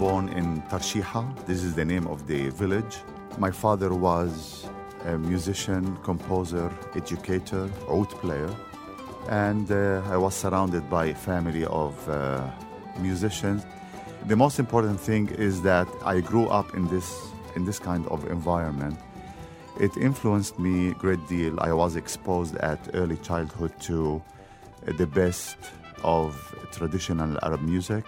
Born in Tarshiha. This is the name of the village. My father was a musician, composer, educator, oud player, and uh, I was surrounded by a family of uh, musicians. The most important thing is that I grew up in this in this kind of environment. It influenced me a great deal. I was exposed at early childhood to the best of traditional Arab music,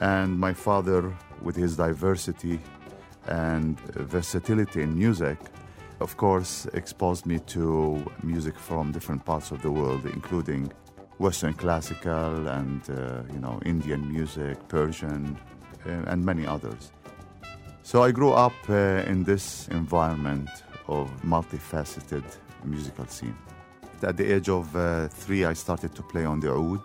and my father, with his diversity and versatility in music, of course, exposed me to music from different parts of the world, including Western classical and uh, you know Indian music, Persian, uh, and many others. So I grew up uh, in this environment of multifaceted musical scene. At the age of uh, three, I started to play on the oud,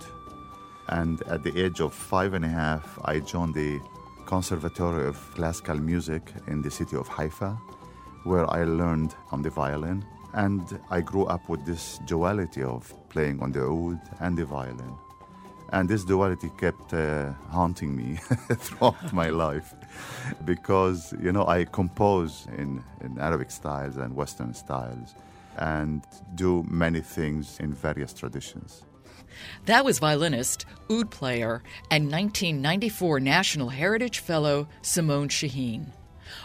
and at the age of five and a half, I joined the Conservatory of Classical Music in the city of Haifa, where I learned on the violin. And I grew up with this duality of playing on the oud and the violin. And this duality kept uh, haunting me throughout my life because, you know, I compose in, in Arabic styles and Western styles and do many things in various traditions. That was violinist, oud player, and 1994 National Heritage Fellow Simon Shaheen.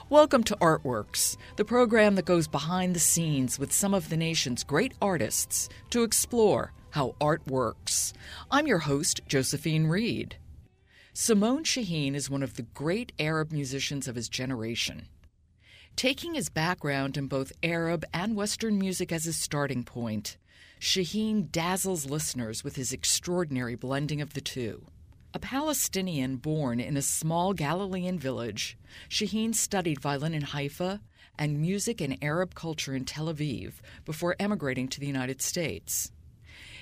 Welcome to Artworks, the program that goes behind the scenes with some of the nation's great artists to explore how art works. I'm your host, Josephine Reed. Simon Shaheen is one of the great Arab musicians of his generation. Taking his background in both Arab and Western music as his starting point, Shaheen dazzles listeners with his extraordinary blending of the two. A Palestinian born in a small Galilean village, Shaheen studied violin in Haifa and music and Arab culture in Tel Aviv before emigrating to the United States.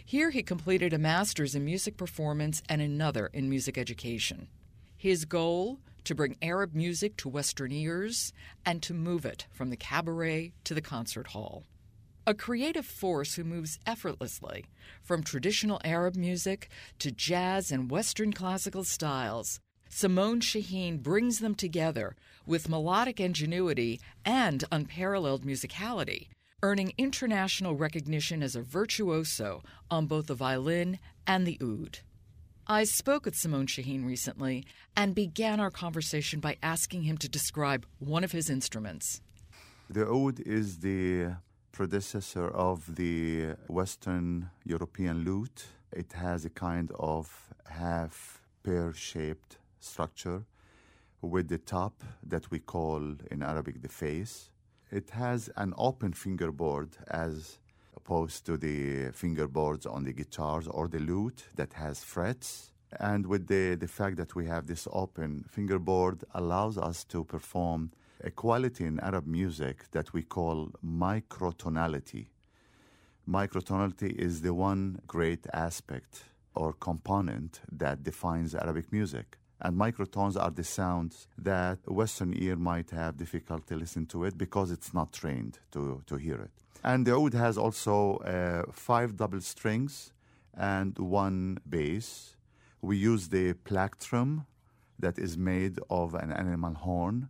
Here he completed a master's in music performance and another in music education. His goal to bring Arab music to Western ears and to move it from the cabaret to the concert hall. A creative force who moves effortlessly from traditional Arab music to jazz and Western classical styles, Simon Shaheen brings them together with melodic ingenuity and unparalleled musicality, earning international recognition as a virtuoso on both the violin and the oud. I spoke with Simon Shaheen recently and began our conversation by asking him to describe one of his instruments. The oud is the predecessor of the Western European lute. It has a kind of half pear shaped structure with the top that we call in Arabic the face. It has an open fingerboard as opposed to the fingerboards on the guitars or the lute that has frets. And with the, the fact that we have this open fingerboard allows us to perform a quality in Arab music that we call microtonality. Microtonality is the one great aspect or component that defines Arabic music. And microtones are the sounds that a Western ear might have difficulty listening to it because it's not trained to, to hear it. And the oud has also uh, five double strings and one bass. We use the plectrum that is made of an animal horn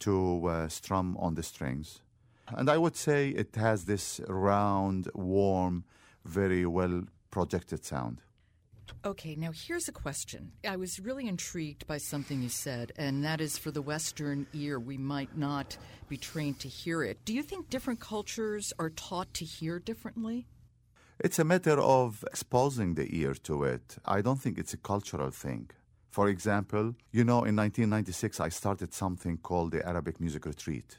to uh, strum on the strings. And I would say it has this round, warm, very well projected sound. Okay, now here's a question. I was really intrigued by something you said, and that is for the Western ear, we might not be trained to hear it. Do you think different cultures are taught to hear differently? It's a matter of exposing the ear to it. I don't think it's a cultural thing. For example, you know, in 1996, I started something called the Arabic Music Retreat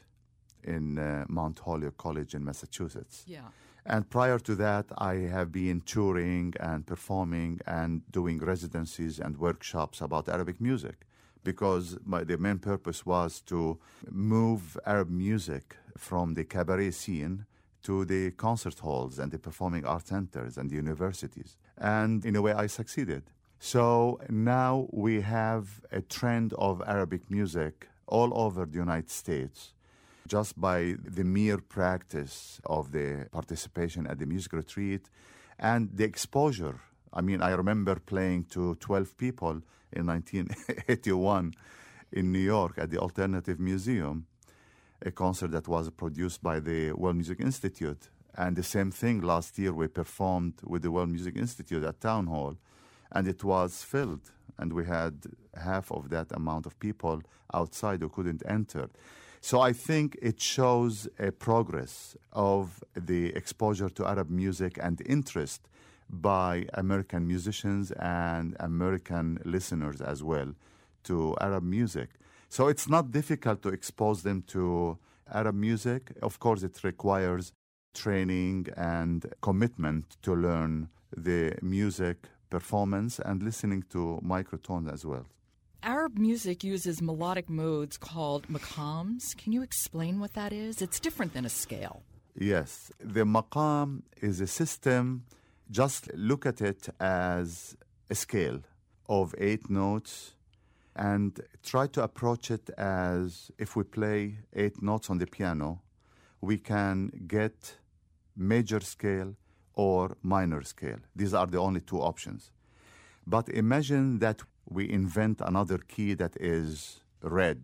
in uh, Mount Holyoke College in Massachusetts. Yeah. And prior to that, I have been touring and performing and doing residencies and workshops about Arabic music because my, the main purpose was to move Arab music from the cabaret scene to the concert halls and the performing arts centers and the universities. And in a way, I succeeded. So now we have a trend of Arabic music all over the United States just by the mere practice of the participation at the music retreat and the exposure I mean, I remember playing to 12 people in 1981 in New York at the Alternative Museum, a concert that was produced by the World Music Institute. And the same thing last year, we performed with the World Music Institute at Town Hall, and it was filled. And we had half of that amount of people outside who couldn't enter. So I think it shows a progress of the exposure to Arab music and interest by American musicians and American listeners as well to Arab music. So it's not difficult to expose them to Arab music. Of course, it requires training and commitment to learn the music performance and listening to microtones as well. Arab music uses melodic modes called maqams. Can you explain what that is? It's different than a scale. Yes, the maqam is a system, just look at it as a scale of eight notes and try to approach it as if we play eight notes on the piano, we can get major scale or minor scale. These are the only two options. But imagine that we invent another key that is red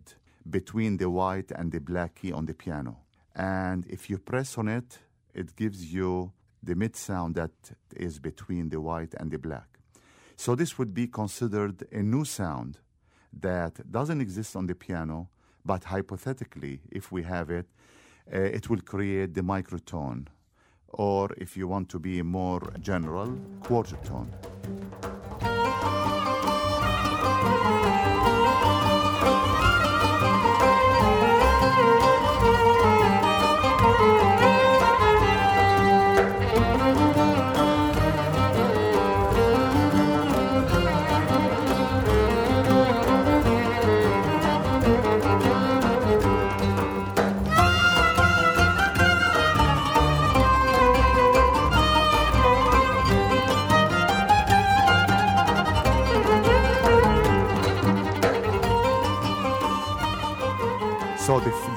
between the white and the black key on the piano. And if you press on it, it gives you the mid sound that is between the white and the black. So this would be considered a new sound that doesn't exist on the piano, but hypothetically, if we have it, uh, it will create the microtone, or if you want to be more general, quarter tone.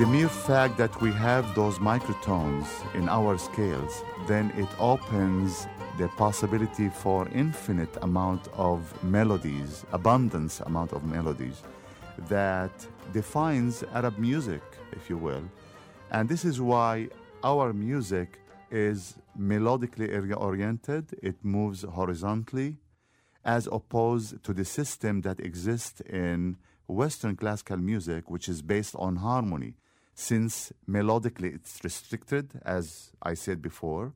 The, mere fact that we have those microtones in our scales, then it opens the possibility for infinite amount of melodies, abundance amount of melodies that defines Arab music, if you will. And this is why our music is melodically ori- oriented, it moves horizontally, as opposed to the system that exists in Western classical music, which is based on harmony, since melodically it's restricted, as I said before,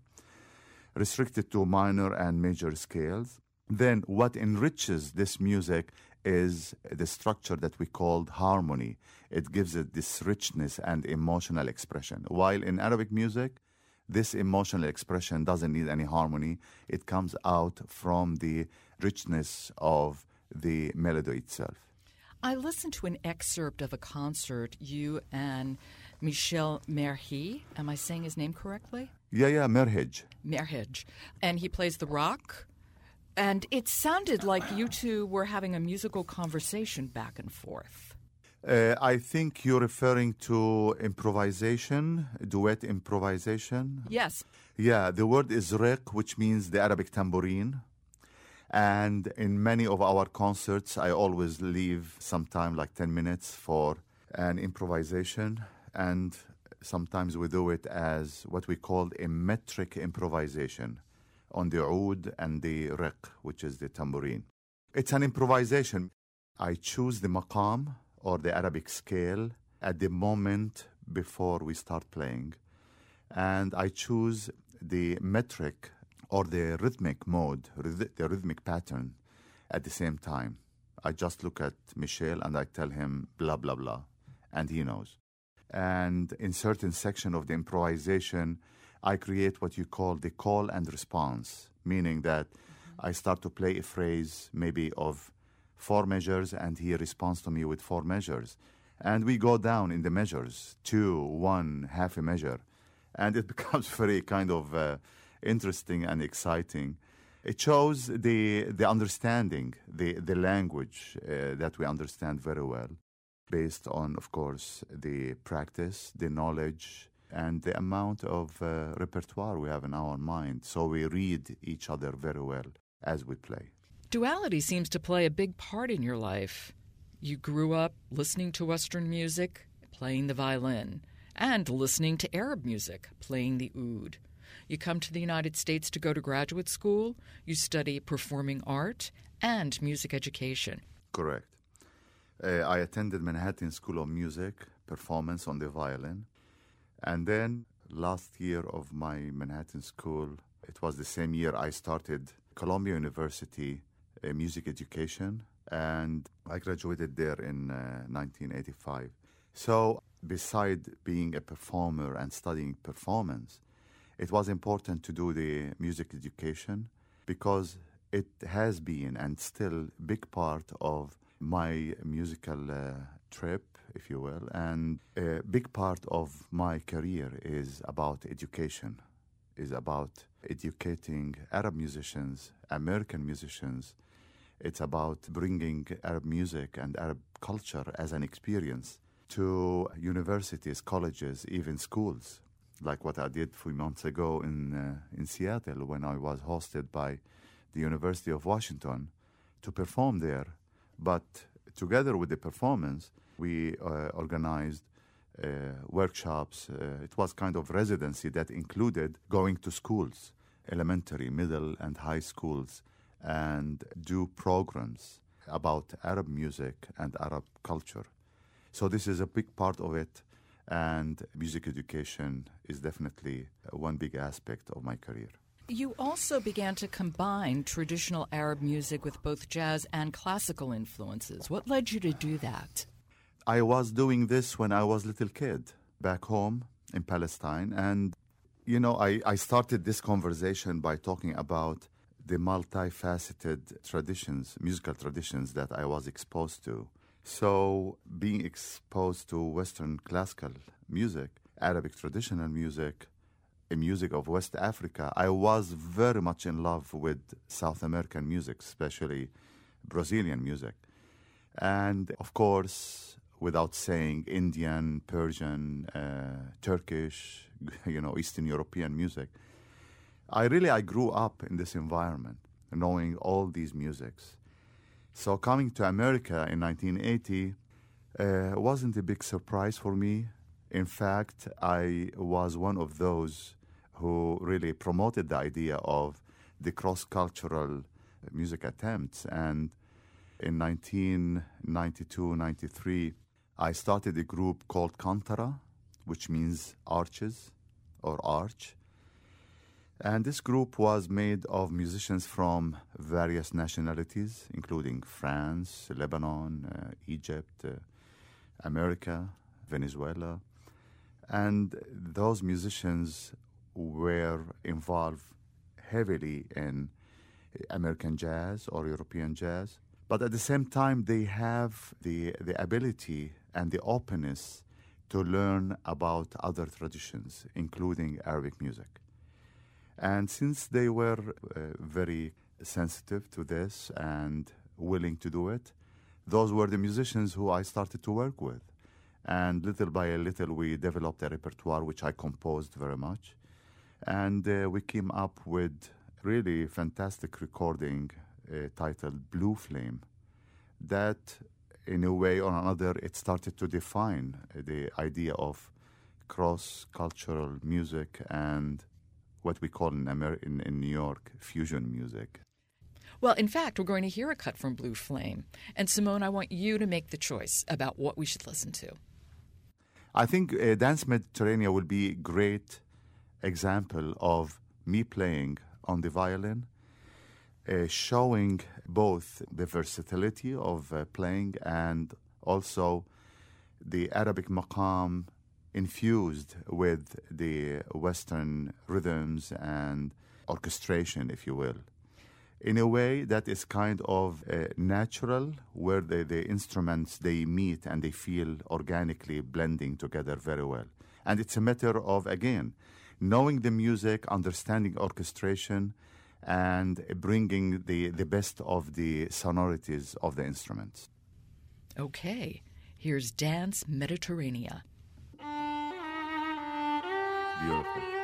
restricted to minor and major scales. Then what enriches this music is the structure that we call harmony. It gives it this richness and emotional expression. While in Arabic music, this emotional expression doesn't need any harmony. It comes out from the richness of the melody itself. I listened to an excerpt of a concert you and Michel Merhi. Am I saying his name correctly? Yeah, yeah, Merhej. Merhej. And he plays the rock. And it sounded like you two were having a musical conversation back and forth. Uh, I think you're referring to improvisation, duet improvisation. Yes. Yeah, the word is riq, which means the Arabic tambourine. And in many of our concerts, I always leave some time, like 10 minutes, for an improvisation. And sometimes we do it as what we call a metric improvisation on the oud and the riq, which is the tambourine. It's an improvisation. I choose the maqam or the Arabic scale at the moment before we start playing. And I choose the metric or the rhythmic mode, the rhythmic pattern at the same time. I just look at Michel and I tell him blah, blah, blah, and he knows. And in certain section of the improvisation, I create what you call the call and response, meaning that I start to play a phrase maybe of four measures and he responds to me with four measures. And we go down in the measures, two, one, half a measure. And it becomes very kind of uh, interesting and exciting. It shows the, the understanding, the, the language uh, that we understand very well, based on, of course, the practice, the knowledge, and the amount of uh, repertoire we have in our mind. So we read each other very well as we play. Duality seems to play a big part in your life. You grew up listening to Western music, playing the violin, and listening to Arab music, playing the oud. You come to the United States to go to graduate school, you study performing art and music education. Correct. Uh, I attended Manhattan School of Music, performance on the violin. And then last year of my Manhattan school, it was the same year I started Columbia University uh, music education, and I graduated there in uh, 1985. So, beside being a performer and studying performance, it was important to do the music education because it has been and still big part of my musical uh, trip, if you will, and a big part of my career is about education, is about educating Arab musicians, American musicians. It's about bringing Arab music and Arab culture as an experience to universities, colleges, even schools, like what I did few months ago in, uh, in Seattle when I was hosted by the University of Washington to perform there. But together with the performance, we uh, organized uh, workshops. Uh, it was kind of residency that included going to schools, elementary, middle, and high schools, and do programs about Arab music and Arab culture. So this is a big part of it, and music education is definitely uh, one big aspect of my career. You also began to combine traditional Arab music with both jazz and classical influences. What led you to do that? I was doing this when I was a little kid back home in Palestine. And, you know, I, I started this conversation by talking about the multifaceted traditions, musical traditions that I was exposed to. So, being exposed to Western classical music, Arabic traditional music, music of West Africa, I was very much in love with South American music, especially Brazilian music. And of course, without saying Indian, Persian, uh, Turkish, you know, Eastern European music. I really I grew up in this environment, knowing all these musics. So coming to America in 1980 uh, wasn't a big surprise for me. In fact, I was one of those who really promoted the idea of the cross-cultural music attempts. And in 1992, 93, I started a group called Qantara, which means arches or arch. And this group was made of musicians from various nationalities, including France, Lebanon, uh, Egypt, uh, America, Venezuela. And those musicians were involved heavily in American jazz or European jazz. But at the same time, they have the, the ability and the openness to learn about other traditions, including Arabic music. And since they were uh, very sensitive to this and willing to do it, those were the musicians who I started to work with. And little by little, we developed a repertoire which I composed very much. And uh, we came up with really fantastic recording uh, titled Blue Flame that in a way or another, it started to define the idea of cross cultural music and what we call in, Amer- in, in New York fusion music. Well, in fact, we're going to hear a cut from Blue Flame. And Simon, I want you to make the choice about what we should listen to. I think uh, Dance Mediterranean will be a great example of me playing on the violin uh, showing both the versatility of uh, playing and also the Arabic maqam infused with the Western rhythms and orchestration, if you will. In a way that is kind of uh, natural, where the, the instruments they meet and they feel organically blending together very well. And it's a matter of, again, knowing the music, understanding orchestration, and bringing the, the best of the sonorities of the instruments. Okay, here's Dance Mediterranean. Beautiful.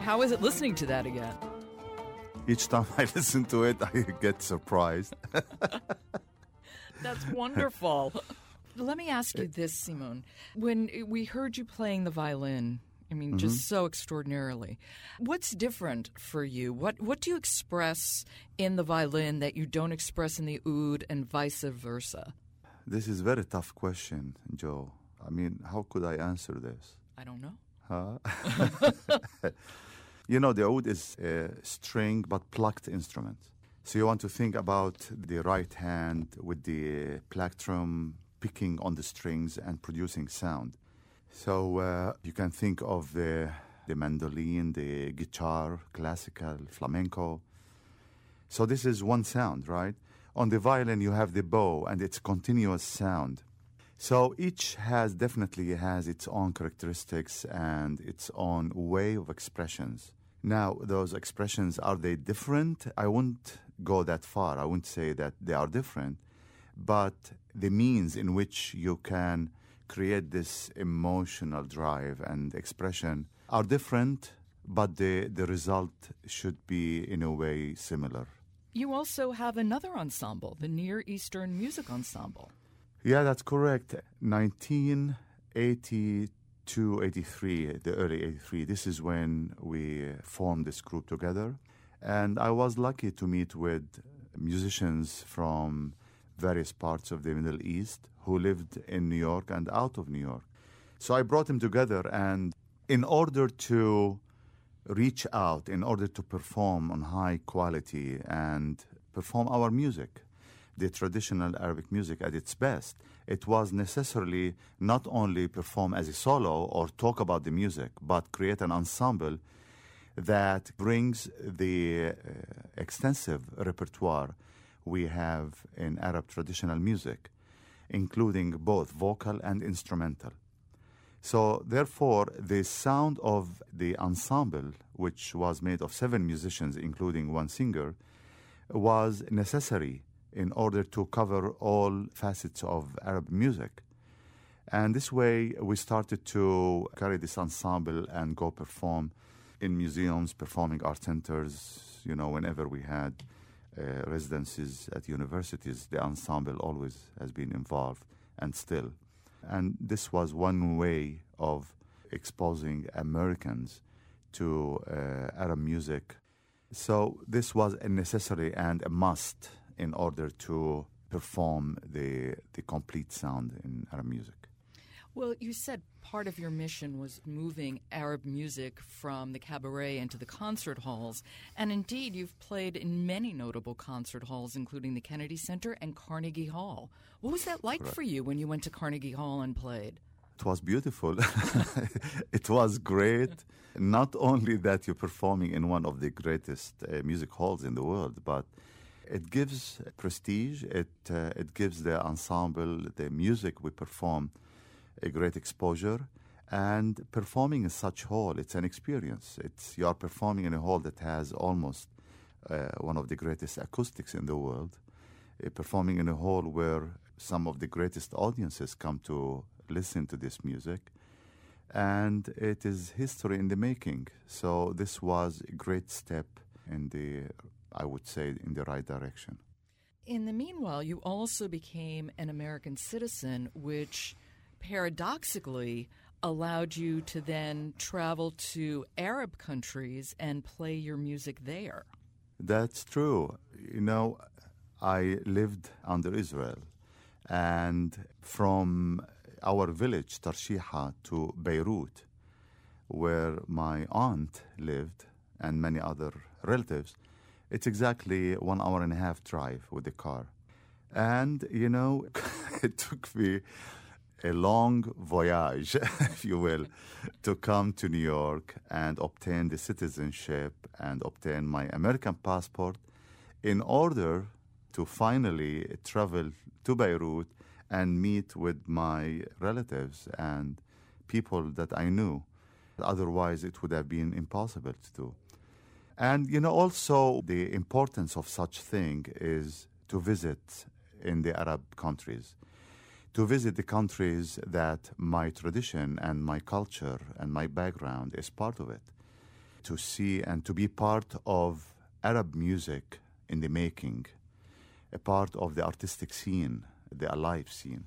How is it listening to that again? Each time I listen to it, I get surprised. That's wonderful. Let me ask you this, Simon. When we heard you playing the violin, I mean, just mm-hmm. so extraordinarily. What's different for you? What what do you express in the violin that you don't express in the oud, and vice versa? This is a very tough question, Joe. I mean, how could I answer this? I don't know. You know, the oud is a string but plucked instrument. So you want to think about the right hand with the plectrum picking on the strings and producing sound. So uh, you can think of the, the mandolin, the guitar, classical, flamenco. So this is one sound, right? On the violin, you have the bow and its continuous sound. So each has definitely has its own characteristics and its own way of expressions. Now, those expressions are they different? I wouldn't go that far. I wouldn't say that they are different, but the means in which you can create this emotional drive and expression are different, but the the result should be in a way similar. You also have another ensemble, the Near Eastern Music Ensemble. Yeah, that's correct. 1982, 83, the early 83. This is when we formed this group together. And I was lucky to meet with musicians from various parts of the Middle East who lived in New York and out of New York. So I brought them together, and in order to reach out, in order to perform on high quality and perform our music, the traditional Arabic music at its best, it was necessarily not only perform as a solo or talk about the music, but create an ensemble that brings the uh, extensive repertoire we have in Arab traditional music, including both vocal and instrumental. So, therefore, the sound of the ensemble, which was made of seven musicians, including one singer, was necessary in order to cover all facets of Arab music. And this way, we started to carry this ensemble and go perform in museums, performing art centers. You know, whenever we had uh, residencies at universities, the ensemble always has been involved and still. And this was one way of exposing Americans to uh, Arab music. So this was a necessary and a must in order to perform the, the complete sound in Arab music. Well, you said part of your mission was moving Arab music from the cabaret into the concert halls. And indeed, you've played in many notable concert halls, including the Kennedy Center and Carnegie Hall. What was that like for you when you went to Carnegie Hall and played? It was beautiful. it was great. Not only that you're performing in one of the greatest uh, music halls in the world, but it gives prestige. It uh, it gives the ensemble, the music we perform, a great exposure. And performing in such hall, it's an experience. It's you are performing in a hall that has almost uh, one of the greatest acoustics in the world. Uh, performing in a hall where some of the greatest audiences come to listen to this music. and it is history in the making. So this was a great step in the, I would say, in the right direction. In the meanwhile, you also became an American citizen, which paradoxically allowed you to then travel to Arab countries and play your music there. That's true. You know, I lived under Israel, and from our village, Tarshiha, to Beirut, where my aunt lived and many other relatives, it's exactly one hour and a half drive with the car. And, you know, it took me a long voyage, if you will, to come to New York and obtain the citizenship and obtain my American passport in order to finally travel to Beirut and meet with my relatives and people that I knew. Otherwise, it would have been impossible to do. And you know, also the importance of such thing is to visit in the Arab countries, to visit the countries that my tradition and my culture and my background is part of it, to see and to be part of Arab music in the making, a part of the artistic scene the alive scene.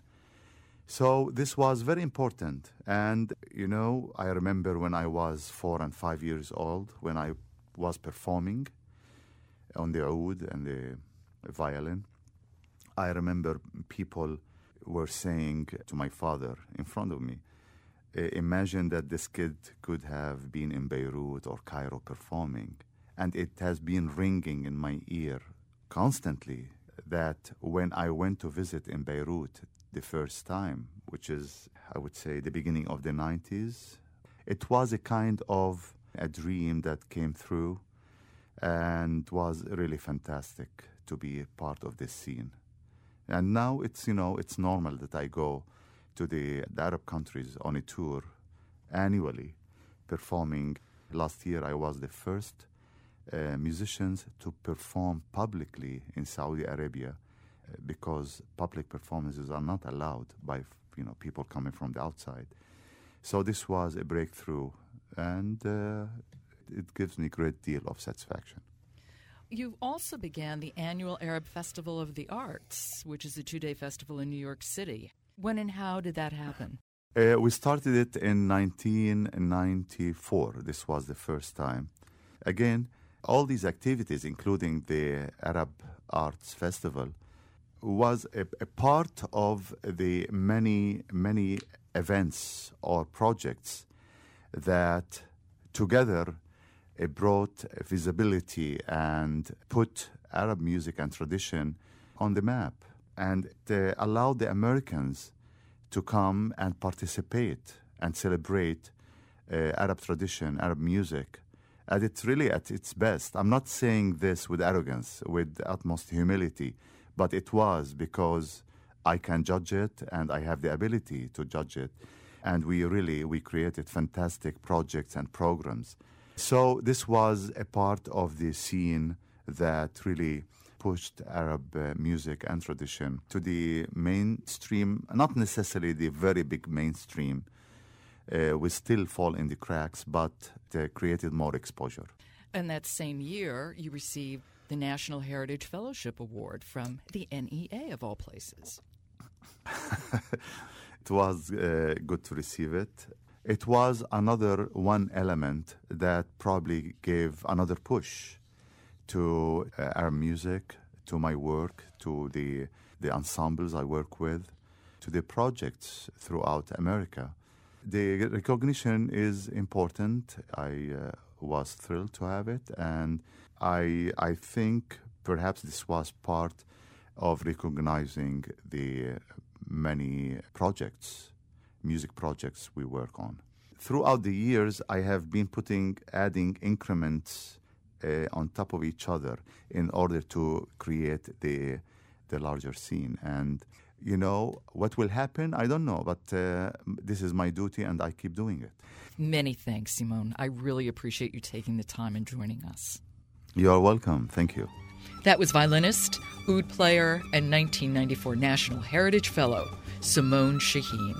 So this was very important. And, you know, I remember when I was four and five years old, when I was performing on the oud and the violin, I remember people were saying to my father in front of me, imagine that this kid could have been in Beirut or Cairo performing. And it has been ringing in my ear constantly that when I went to visit in Beirut the first time, which is, I would say, the beginning of the 90s, it was a kind of a dream that came through and was really fantastic to be part of this scene. And now it's, you know, it's normal that I go to the, the Arab countries on a tour annually, performing. Last year I was the first uh, musicians to perform publicly in Saudi Arabia uh, because public performances are not allowed by you know people coming from the outside. So this was a breakthrough, and uh, it gives me a great deal of satisfaction. You also began the annual Arab Festival of the Arts, which is a two day festival in New York City. When and how did that happen? Uh, we started it in 1994. This was the first time. Again, all these activities, including the Arab Arts Festival, was a, a, part of the many, many events or projects that together uh, brought visibility and put Arab music and tradition on the map. And allowed the Americans to come and participate and celebrate uh, Arab tradition, Arab music and it's really at its best. I'm not saying this with arrogance, with utmost humility, but it was because I can judge it and I have the ability to judge it. And we really we created fantastic projects and programs. So this was a part of the scene that really pushed Arab uh, music and tradition to the mainstream, not necessarily the very big mainstream, uh, we still fall in the cracks, but uh, created more exposure. And that same year, you received the National Heritage Fellowship Award from the NEA, of all places. it was uh, good to receive it. It was another one element that probably gave another push to uh, our music, to my work, to the, the ensembles I work with, to the projects throughout America the recognition is important. I uh, was thrilled to have it, and I I think perhaps this was part of recognizing the many projects, music projects we work on. Throughout the years, I have been putting adding increments uh, on top of each other in order to create the the larger scene and you know, what will happen, I don't know, but uh, this is my duty and I keep doing it. Many thanks, Simon. I really appreciate you taking the time and joining us. You are welcome. Thank you. That was violinist, oud player, and 1994 National Heritage Fellow, Simon Shaheen.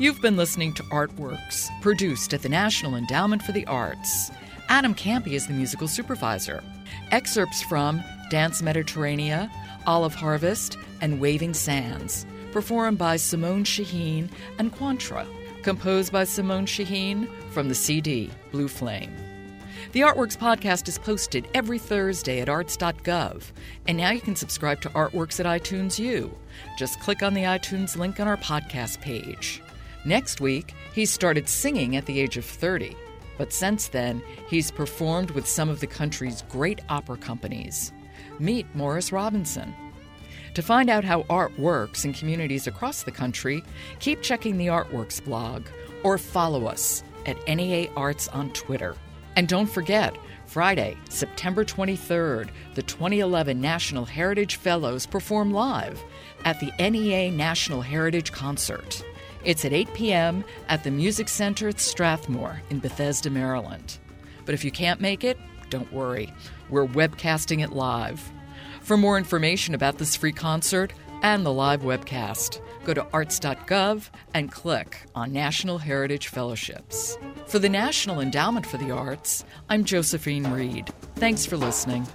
You've been listening to Artworks, produced at the National Endowment for the Arts. Adam Kampe is the musical supervisor. Excerpts from Dance Mediterranea, Olive Harvest, and Waving Sands, performed by Simon Shaheen and Qantara, composed by Simon Shaheen from the CD Blue Flame. The Artworks podcast is posted every Thursday at arts.gov, and now you can subscribe to Artworks at iTunes U. Just click on the iTunes link on our podcast page. Next week, he started singing at the age of 30, but since then, he's performed with some of the country's great opera companies. Meet Morris Robinson. To find out how art works in communities across the country, keep checking the Artworks blog or follow us at NEA Arts on Twitter. And don't forget, Friday, September 23rd, the 2011 National Heritage Fellows perform live at the NEA National Heritage Concert. It's at 8 p.m. at the Music Center at Strathmore in Bethesda, Maryland. But if you can't make it, don't worry. We're webcasting it live. For more information about this free concert and the live webcast, go to arts.gov and click on National Heritage Fellowships. For the National Endowment for the Arts, I'm Josephine Reed. Thanks for listening.